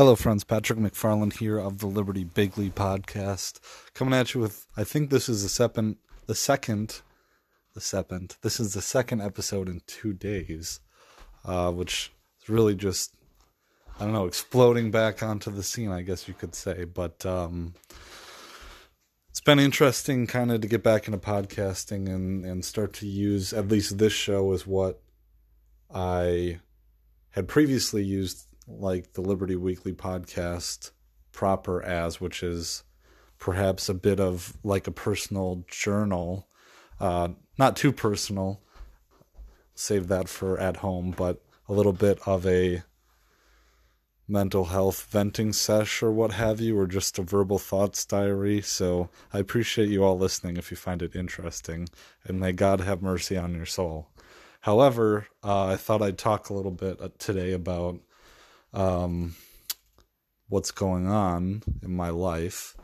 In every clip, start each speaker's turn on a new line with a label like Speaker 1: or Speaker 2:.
Speaker 1: Hello, friends. Patrick MacFarlane here of the Liberty Bigley podcast, coming at you with. I think this is the second, the second, the second. This is the second episode in two days, uh, which is really just, I don't know, exploding back onto the scene. I guess you could say, but um, it's been interesting, kind of, to get back into podcasting and and start to use at least this show as what I had previously used like the Liberty Weekly podcast proper as, which is perhaps a bit of like a personal journal, uh, not too personal. Save that for at home, but a little bit of a mental health venting sesh or what have you, or just a verbal thoughts diary. So I appreciate you all listening if you find it interesting, and may God have mercy on your soul. However, uh, I thought I'd talk a little bit uh, today about um, what's going on in my life.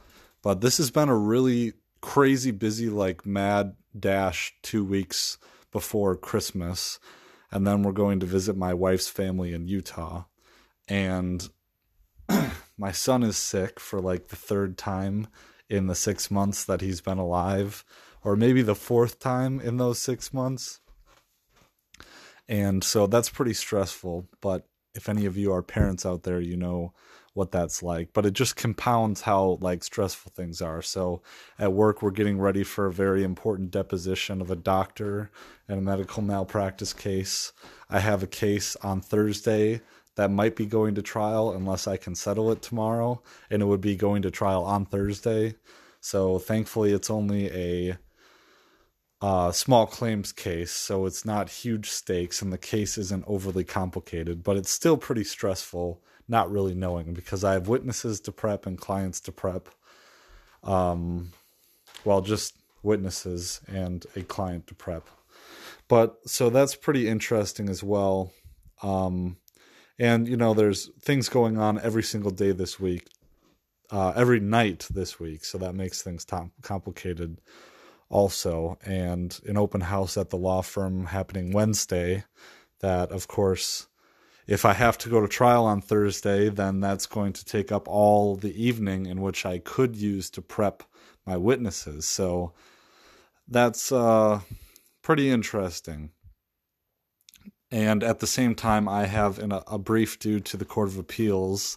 Speaker 1: But this has been a really crazy busy, like mad dash two weeks before Christmas. And then we're going to visit my wife's family in Utah. And my son is sick for like the third time in the six months that he's been alive, or maybe the fourth time in those six months. And so that's pretty stressful. But if any of you are parents out there, you know what that's like. But it just compounds how like stressful things are. So at work, we're getting ready for a very important deposition of a doctor and a medical malpractice case. I have a case on Thursday that might be going to trial unless I can settle it tomorrow, and it would be going to trial on Thursday. So thankfully, it's only a uh, small claims case, so it's not huge stakes and the case isn't overly complicated, but it's still pretty stressful not really knowing because I have witnesses to prep and clients to prep. Um, well, just witnesses and a client to prep. But so that's pretty interesting as well. Um, and you know, there's things going on every single day this week, uh, every night this week, so that makes things tom- complicated also, and an open house at the law firm happening Wednesday. That, of course, if I have to go to trial on Thursday, then that's going to take up all the evening in which I could use to prep my witnesses. So that's uh, pretty interesting. And at the same time, I have a, a brief due to the Court of Appeals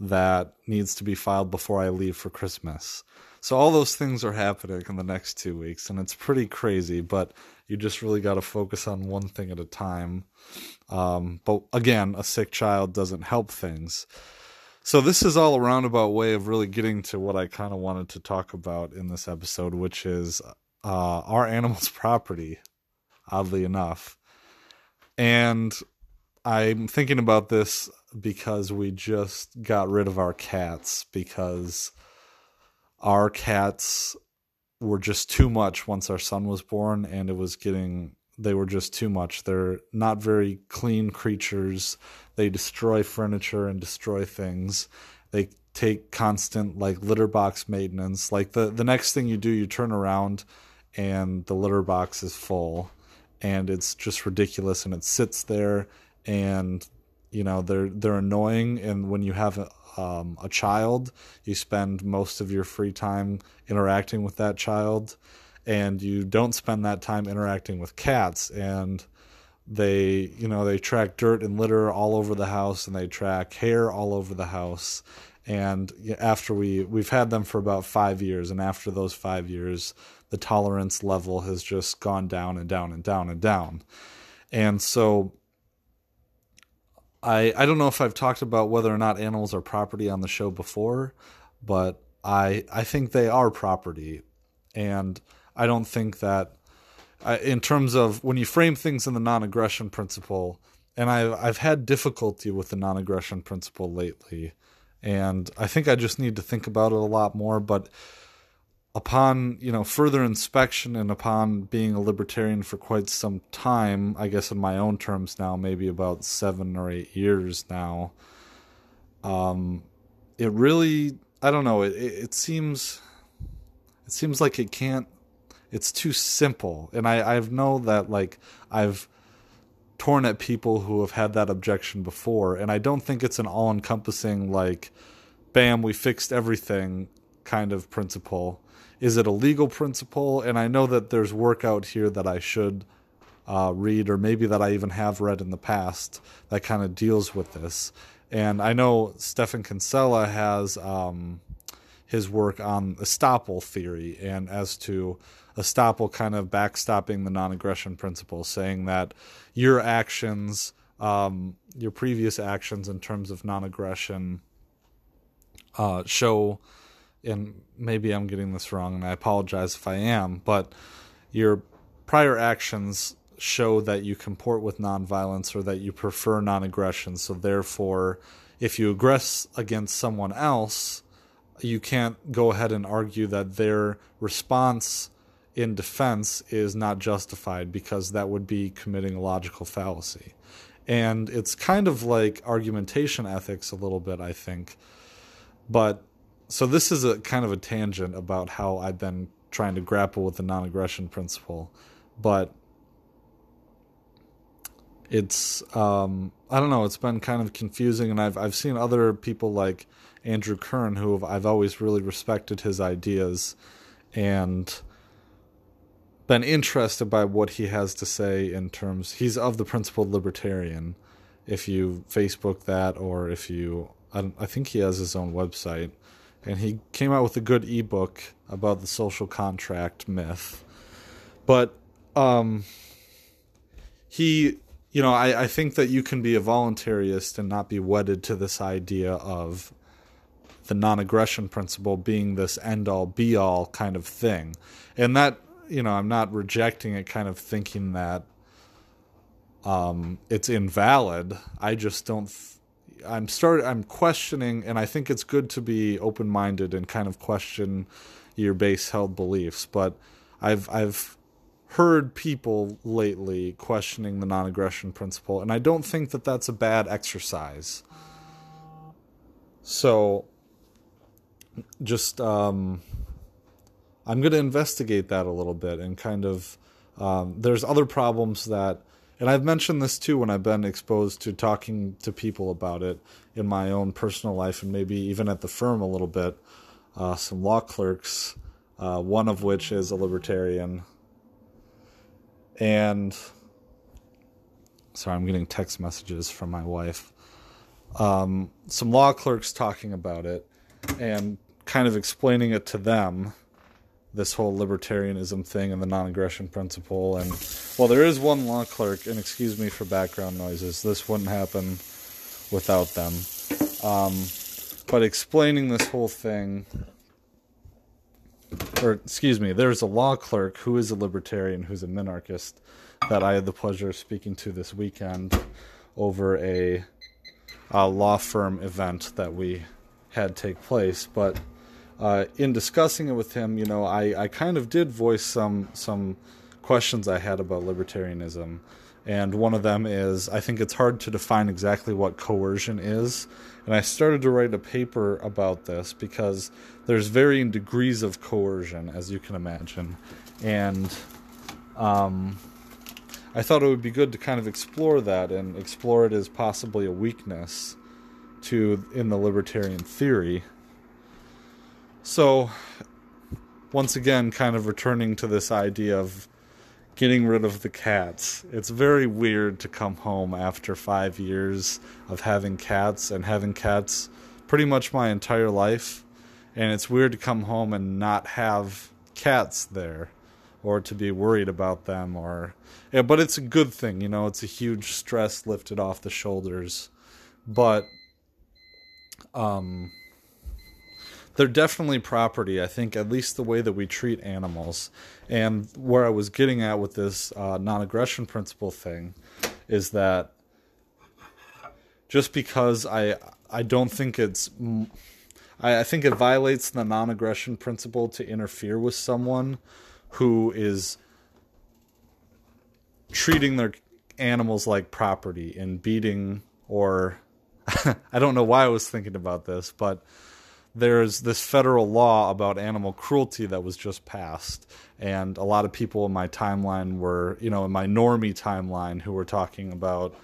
Speaker 1: that needs to be filed before I leave for Christmas. So all those things are happening in the next two weeks, and it's pretty crazy. But you just really got to focus on one thing at a time. Um, but again, a sick child doesn't help things. So this is all a roundabout way of really getting to what I kind of wanted to talk about in this episode, which is uh, our animals' property. Oddly enough, and I'm thinking about this because we just got rid of our cats because our cats were just too much once our son was born and it was getting they were just too much. They're not very clean creatures. They destroy furniture and destroy things. They take constant like litter box maintenance. Like the the next thing you do you turn around and the litter box is full and it's just ridiculous and it sits there and you know they're they're annoying and when you have um, a child, you spend most of your free time interacting with that child, and you don't spend that time interacting with cats. And they, you know, they track dirt and litter all over the house, and they track hair all over the house. And after we we've had them for about five years, and after those five years, the tolerance level has just gone down and down and down and down. And so I I don't know if I've talked about whether or not animals are property on the show before, but I I think they are property, and I don't think that I, in terms of when you frame things in the non-aggression principle, and I've I've had difficulty with the non-aggression principle lately, and I think I just need to think about it a lot more, but upon you know further inspection and upon being a libertarian for quite some time i guess in my own terms now maybe about seven or eight years now um it really i don't know it, it seems it seems like it can't it's too simple and i i know that like i've torn at people who have had that objection before, and I don't think it's an all encompassing, like, bam, we fixed everything kind of principle. Is it a legal principle? And I know that there's work out here that I should uh, read, or maybe that I even have read in the past that kind of deals with this. And I know Stephan Kinsella has um, his work on estoppel theory and as to estoppel kind of backstopping the non-aggression principle, saying that your actions, um, your previous actions in terms of non-aggression, uh, show, and maybe I'm getting this wrong, and I apologize if I am, but your prior actions show that you comport with nonviolence or that you prefer non-aggression. So therefore, if you aggress against someone else, you can't go ahead and argue that their response in defense is not justified because that would be committing a logical fallacy. And it's kind of like argumentation ethics a little bit, I think. But so this is a kind of a tangent about how I've been trying to grapple with the non aggression principle. But it's um, I don't know, it's been kind of confusing and I've I've seen other people like Andrew Kern who I've always really respected his ideas and been interested by what he has to say in terms he's of the principled libertarian if you facebook that or if you I, I, think he has his own website and he came out with a good ebook about the social contract myth but um he you know I, I think that you can be a voluntarist and not be wedded to this idea of the non-aggression principle being this end all be all kind of thing and that you know, I'm not rejecting it, kind of thinking that um, it's invalid. I just don't. Th- I'm start. I'm questioning, and I think it's good to be open minded and kind of question your base held beliefs. But I've I've heard people lately questioning the non aggression principle, and I don't think that that's a bad exercise. So, just um, I'm going to investigate that a little bit and kind of. Um, there's other problems that, and I've mentioned this too when I've been exposed to talking to people about it in my own personal life and maybe even at the firm a little bit. Uh, some law clerks, uh, one of which is a libertarian. And sorry, I'm getting text messages from my wife. Um, some law clerks talking about it and kind of explaining it to them this whole libertarianism thing and the non-aggression principle. And well there is one law clerk and excuse me for background noises this wouldn't happen without them. Um, but explaining this whole thing or excuse me there's a law clerk who is a libertarian who's a minarchist that i had the pleasure of speaking to this weekend over a, a law firm event that we had take place. But uh, in discussing it with him, you know, I, I kind of did voice some some questions I had about libertarianism, and one of them is I think it's hard to define exactly what coercion is, and I started to write a paper about this because there's varying degrees of coercion, as you can imagine, and um, I thought it would be good to kind of explore that and explore it as possibly a weakness to in the libertarian theory so, once again, kind of returning to this idea of getting rid of the cats. It's very weird to come home after five years of having cats and having cats pretty much my entire life. And it's weird to come home and not have cats there or to be worried about them or yeah, but it's a good thing, you know, it's a huge stress lifted off the shoulders. But um they're definitely property. I think at least the way that we treat animals, and where I was getting at with this uh, non-aggression principle thing, is that just because I I don't think it's I, I think it violates the non-aggression principle to interfere with someone who is treating their animals like property and beating or I don't know why I was thinking about this, but there's this federal law about animal cruelty that was just passed and a lot of people in my timeline were you know in my normie timeline who were talking about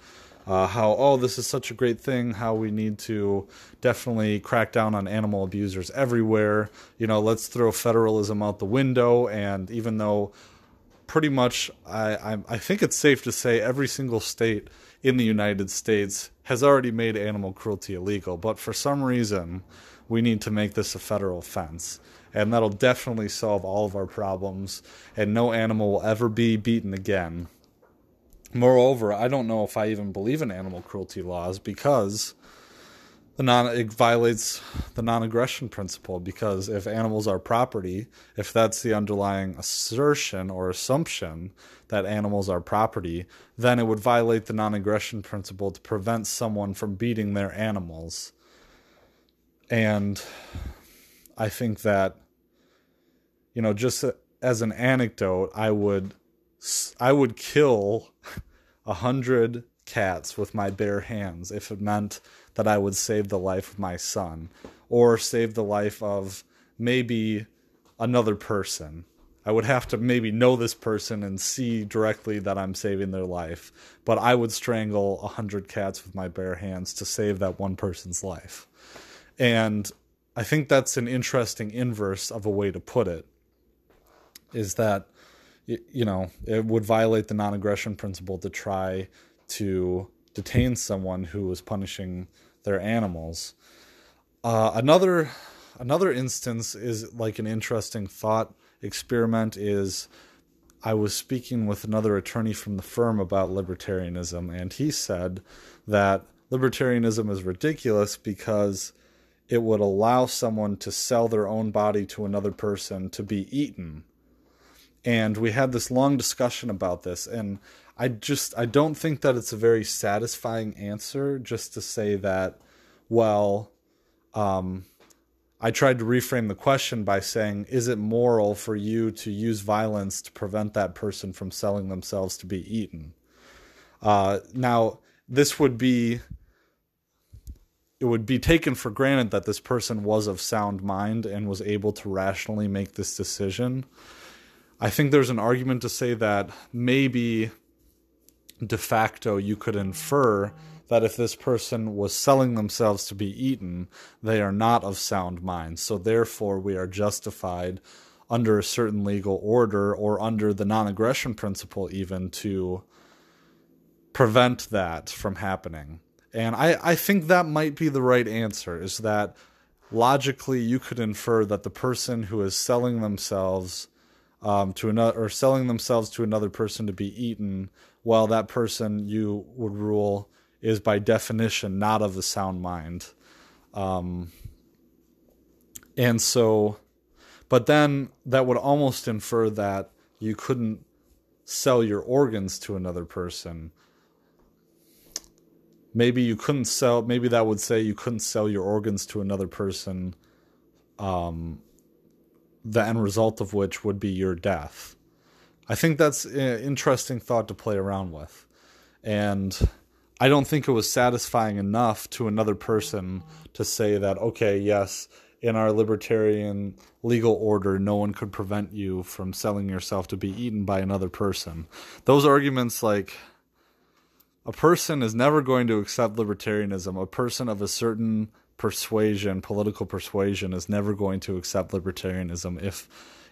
Speaker 1: uh, how oh this is such a great thing how we need to definitely crack down on animal abusers everywhere. You know let's throw federalism out the window and even though pretty much I, I, I think it's safe to say every single state in the United States has already made animal cruelty illegal but for some reason we need to make this a federal offense. And that'll definitely solve all of our problems, and no animal will ever be beaten again. Moreover, I don't know if I even believe in animal cruelty laws because the non it violates the non-aggression principle because if animals are property, if that's the underlying assertion or assumption that animals are property, then it would violate the non-aggression principle to prevent someone from beating their animals and I think that you know just as an anecdote, I would I would kill a hundred cats with my bare hands if it meant that I would save the life of my son or save the life of maybe another person. I would have to maybe know this person and see directly that I'm saving their life, but I would strangle a hundred cats with my bare hands to save that one person's life. And I think that's an interesting inverse of a way to put it is that you know it would violate the non-aggression principle to try to detain someone who was punishing their animals. Uh, another another instance is like an interesting thought experiment is I was speaking with another attorney from the firm about libertarianism and he said that libertarianism is ridiculous because it would allow someone to sell their own body to another person to be eaten. And we had this long discussion about this and I just I don't think that it's a very satisfying answer just to say that well um I tried to reframe the question by saying, is it moral for you to use violence to prevent that person from selling themselves to be eaten? Uh, now, this would be it would be taken for granted that this person was of sound mind and was able to rationally make this decision. I think there's an argument to say that maybe de facto you could infer that if this person was selling themselves to be eaten, they are not of sound mind. So therefore, we are justified under a certain legal order or under the non aggression principle, even to prevent that from happening. And I, I think that might be the right answer is that logically you could infer that the person who is selling themselves um, to another or selling themselves to another person to be eaten, while that person you would rule is by definition not of a sound mind. Um, and so, but then that would almost infer that you couldn't sell your organs to another person maybe you couldn't sell maybe that would say you couldn't sell your organs to another person um, the end result of which would be your death i think that's an interesting thought to play around with and i don't think it was satisfying enough to another person to say that okay yes in our libertarian legal order, no one could prevent you from selling yourself to be eaten by another person. Those arguments, like, a person is never going to accept libertarianism. A person of a certain persuasion, political persuasion, is never going to accept libertarianism if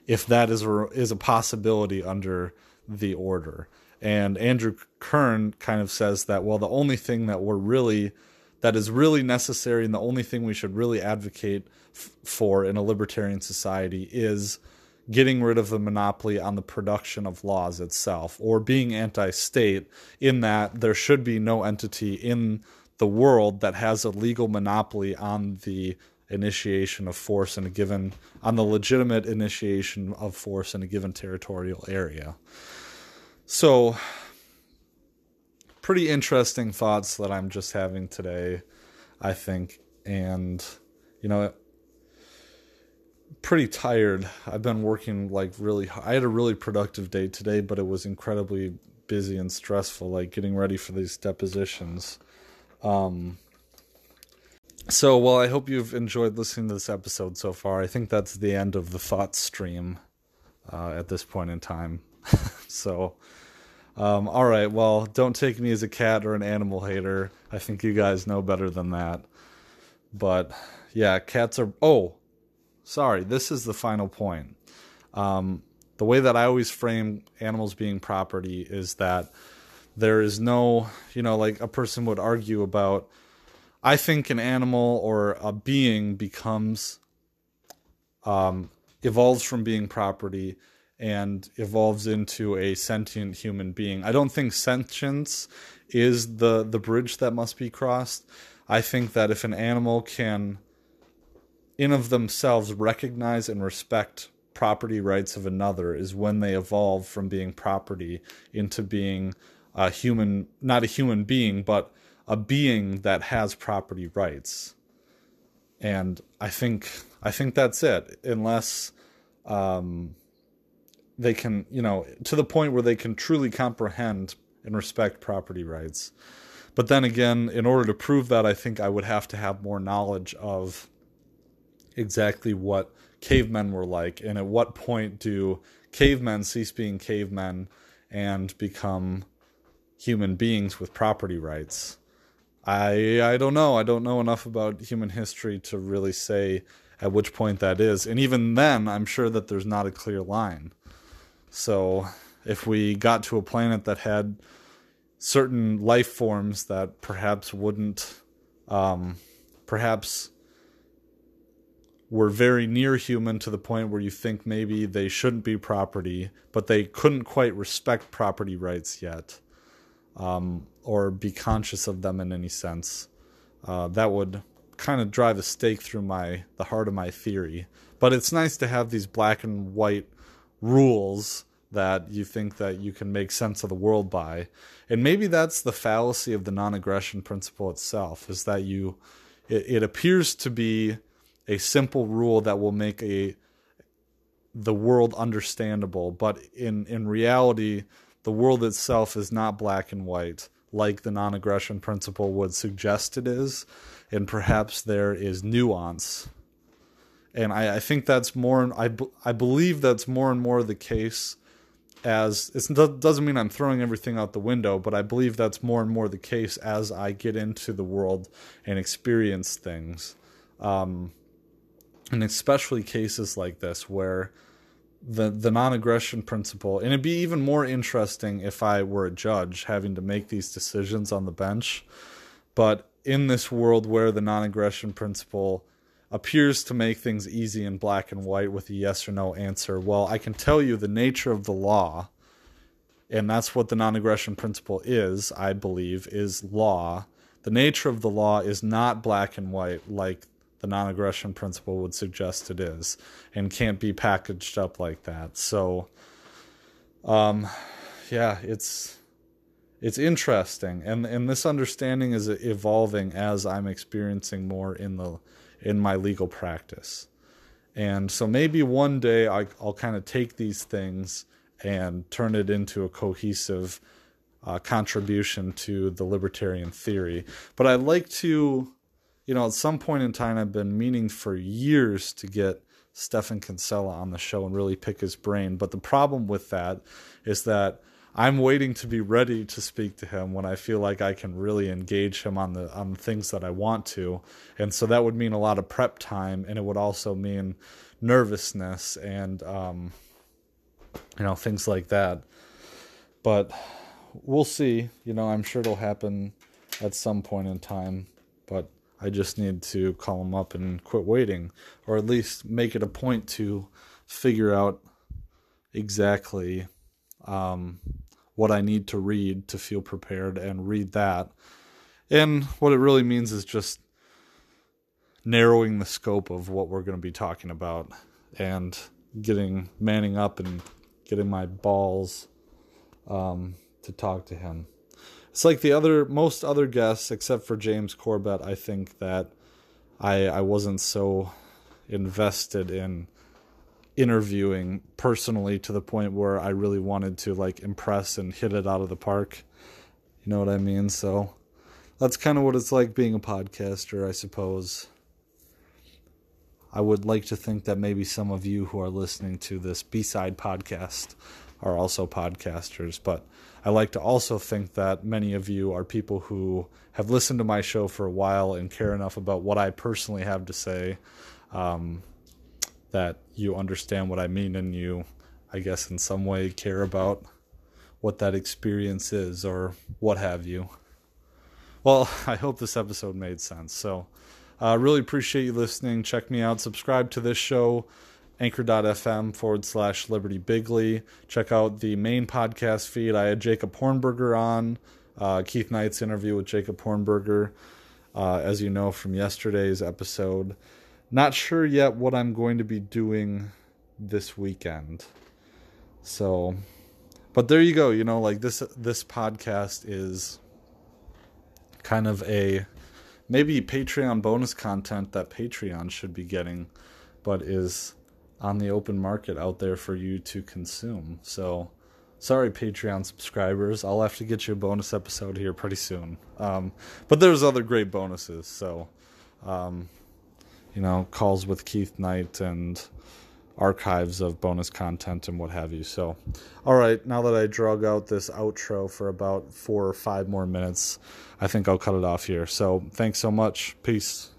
Speaker 1: if that is a, is a possibility under the order. And Andrew Kern kind of says that well, the only thing that we're really that is really necessary and the only thing we should really advocate f- for in a libertarian society is getting rid of the monopoly on the production of laws itself or being anti state, in that there should be no entity in the world that has a legal monopoly on the initiation of force in a given on the legitimate initiation of force in a given territorial area. So pretty interesting thoughts that I'm just having today, I think. And you know, pretty tired. I've been working like really. I had a really productive day today, but it was incredibly busy and stressful, like getting ready for these depositions. Um, so, well, I hope you've enjoyed listening to this episode so far. I think that's the end of the thought stream uh, at this point in time. so, um, all right, well, don't take me as a cat or an animal hater. I think you guys know better than that. But yeah, cats are. Oh, sorry, this is the final point. Um, the way that I always frame animals being property is that there is no, you know, like a person would argue about I think an animal or a being becomes um, evolves from being property and evolves into a sentient human being. I don't think sentience is the the bridge that must be crossed. I think that if an animal can in of themselves recognize and respect property rights of another is when they evolve from being property into being a human not a human being but a being that has property rights. And I think I think that's it. Unless um, they can, you know, to the point where they can truly comprehend and respect property rights. But then again, in order to prove that, I think I would have to have more knowledge of exactly what cavemen were like and at what point do cavemen cease being cavemen and become human beings with property rights. I I don't know. I don't know enough about human history to really say at which point that is. And even then, I'm sure that there's not a clear line. So, if we got to a planet that had certain life forms that perhaps wouldn't um, perhaps were very near human to the point where you think maybe they shouldn't be property, but they couldn't quite respect property rights yet um, or be conscious of them in any sense. Uh, that would kind of drive a stake through my the heart of my theory. But it's nice to have these black and white rules that you think that you can make sense of the world by. And maybe that's the fallacy of the non-aggression principle itself is that you it, it appears to be a simple rule that will make a the world understandable, but in in reality the world itself is not black and white like the non aggression principle would suggest it is, and perhaps there is nuance. And I, I think that's more, I, I believe that's more and more the case as it doesn't mean I'm throwing everything out the window, but I believe that's more and more the case as I get into the world and experience things. Um, and especially cases like this where the the non-aggression principle and it'd be even more interesting if I were a judge having to make these decisions on the bench. But in this world where the non-aggression principle appears to make things easy in black and white with a yes or no answer well I can tell you the nature of the law and that's what the non-aggression principle is I believe is law. The nature of the law is not black and white like the non aggression principle would suggest it is and can't be packaged up like that. So, um, yeah, it's it's interesting and and this understanding is evolving as I'm experiencing more in the in my legal practice. And so maybe one day I, will kind of take these things and turn it into a cohesive uh, contribution to the libertarian theory. But I'd like to you know, at some point in time, I've been meaning for years to get Stephan Kinsella on the show and really pick his brain. But the problem with that is that I'm waiting to be ready to speak to him when I feel like I can really engage him on the on things that I want to. And so that would mean a lot of prep time and it would also mean nervousness and um, you know things like that. But we'll see. You know, I'm sure it'll happen at some point in time. But I just need to call them up and quit waiting, or at least make it a point to figure out exactly um, what I need to read to feel prepared and read that. And what it really means is just narrowing the scope of what we're going to be talking about and getting manning up and getting my balls um, to talk to him it's like the other most other guests except for James Corbett. I think that I I wasn't so invested in interviewing personally to the point where I really wanted to like impress and hit it out of the park. You know what I mean? So that's kind of what it's like being a podcaster, I suppose. I would like to think that maybe some of you who are listening to this B side podcast are also podcasters, but I like to also think that many of you are people who have listened to my show for a while and care enough about what I personally have to say um, that you understand what I mean and you, I guess, in some way care about what that experience is or what have you. Well, I hope this episode made sense. So, I uh, really appreciate you listening. Check me out. Subscribe to this show, anchor.fm forward slash Liberty Bigley. Check out the main podcast feed. I had Jacob Hornberger on, uh, Keith Knight's interview with Jacob Hornberger, uh, as you know from yesterday's episode. Not sure yet what I'm going to be doing this weekend. So, but there you go. You know, like this this podcast is kind of a maybe Patreon bonus content that Patreon should be getting, but is on the open market out there for you to consume. So, sorry, Patreon subscribers. I'll have to get you a bonus episode here pretty soon. Um, but there's other great bonuses. So, um, you know, calls with Keith Knight and archives of bonus content and what have you. So, all right, now that I drug out this outro for about four or five more minutes, I think I'll cut it off here. So, thanks so much. Peace.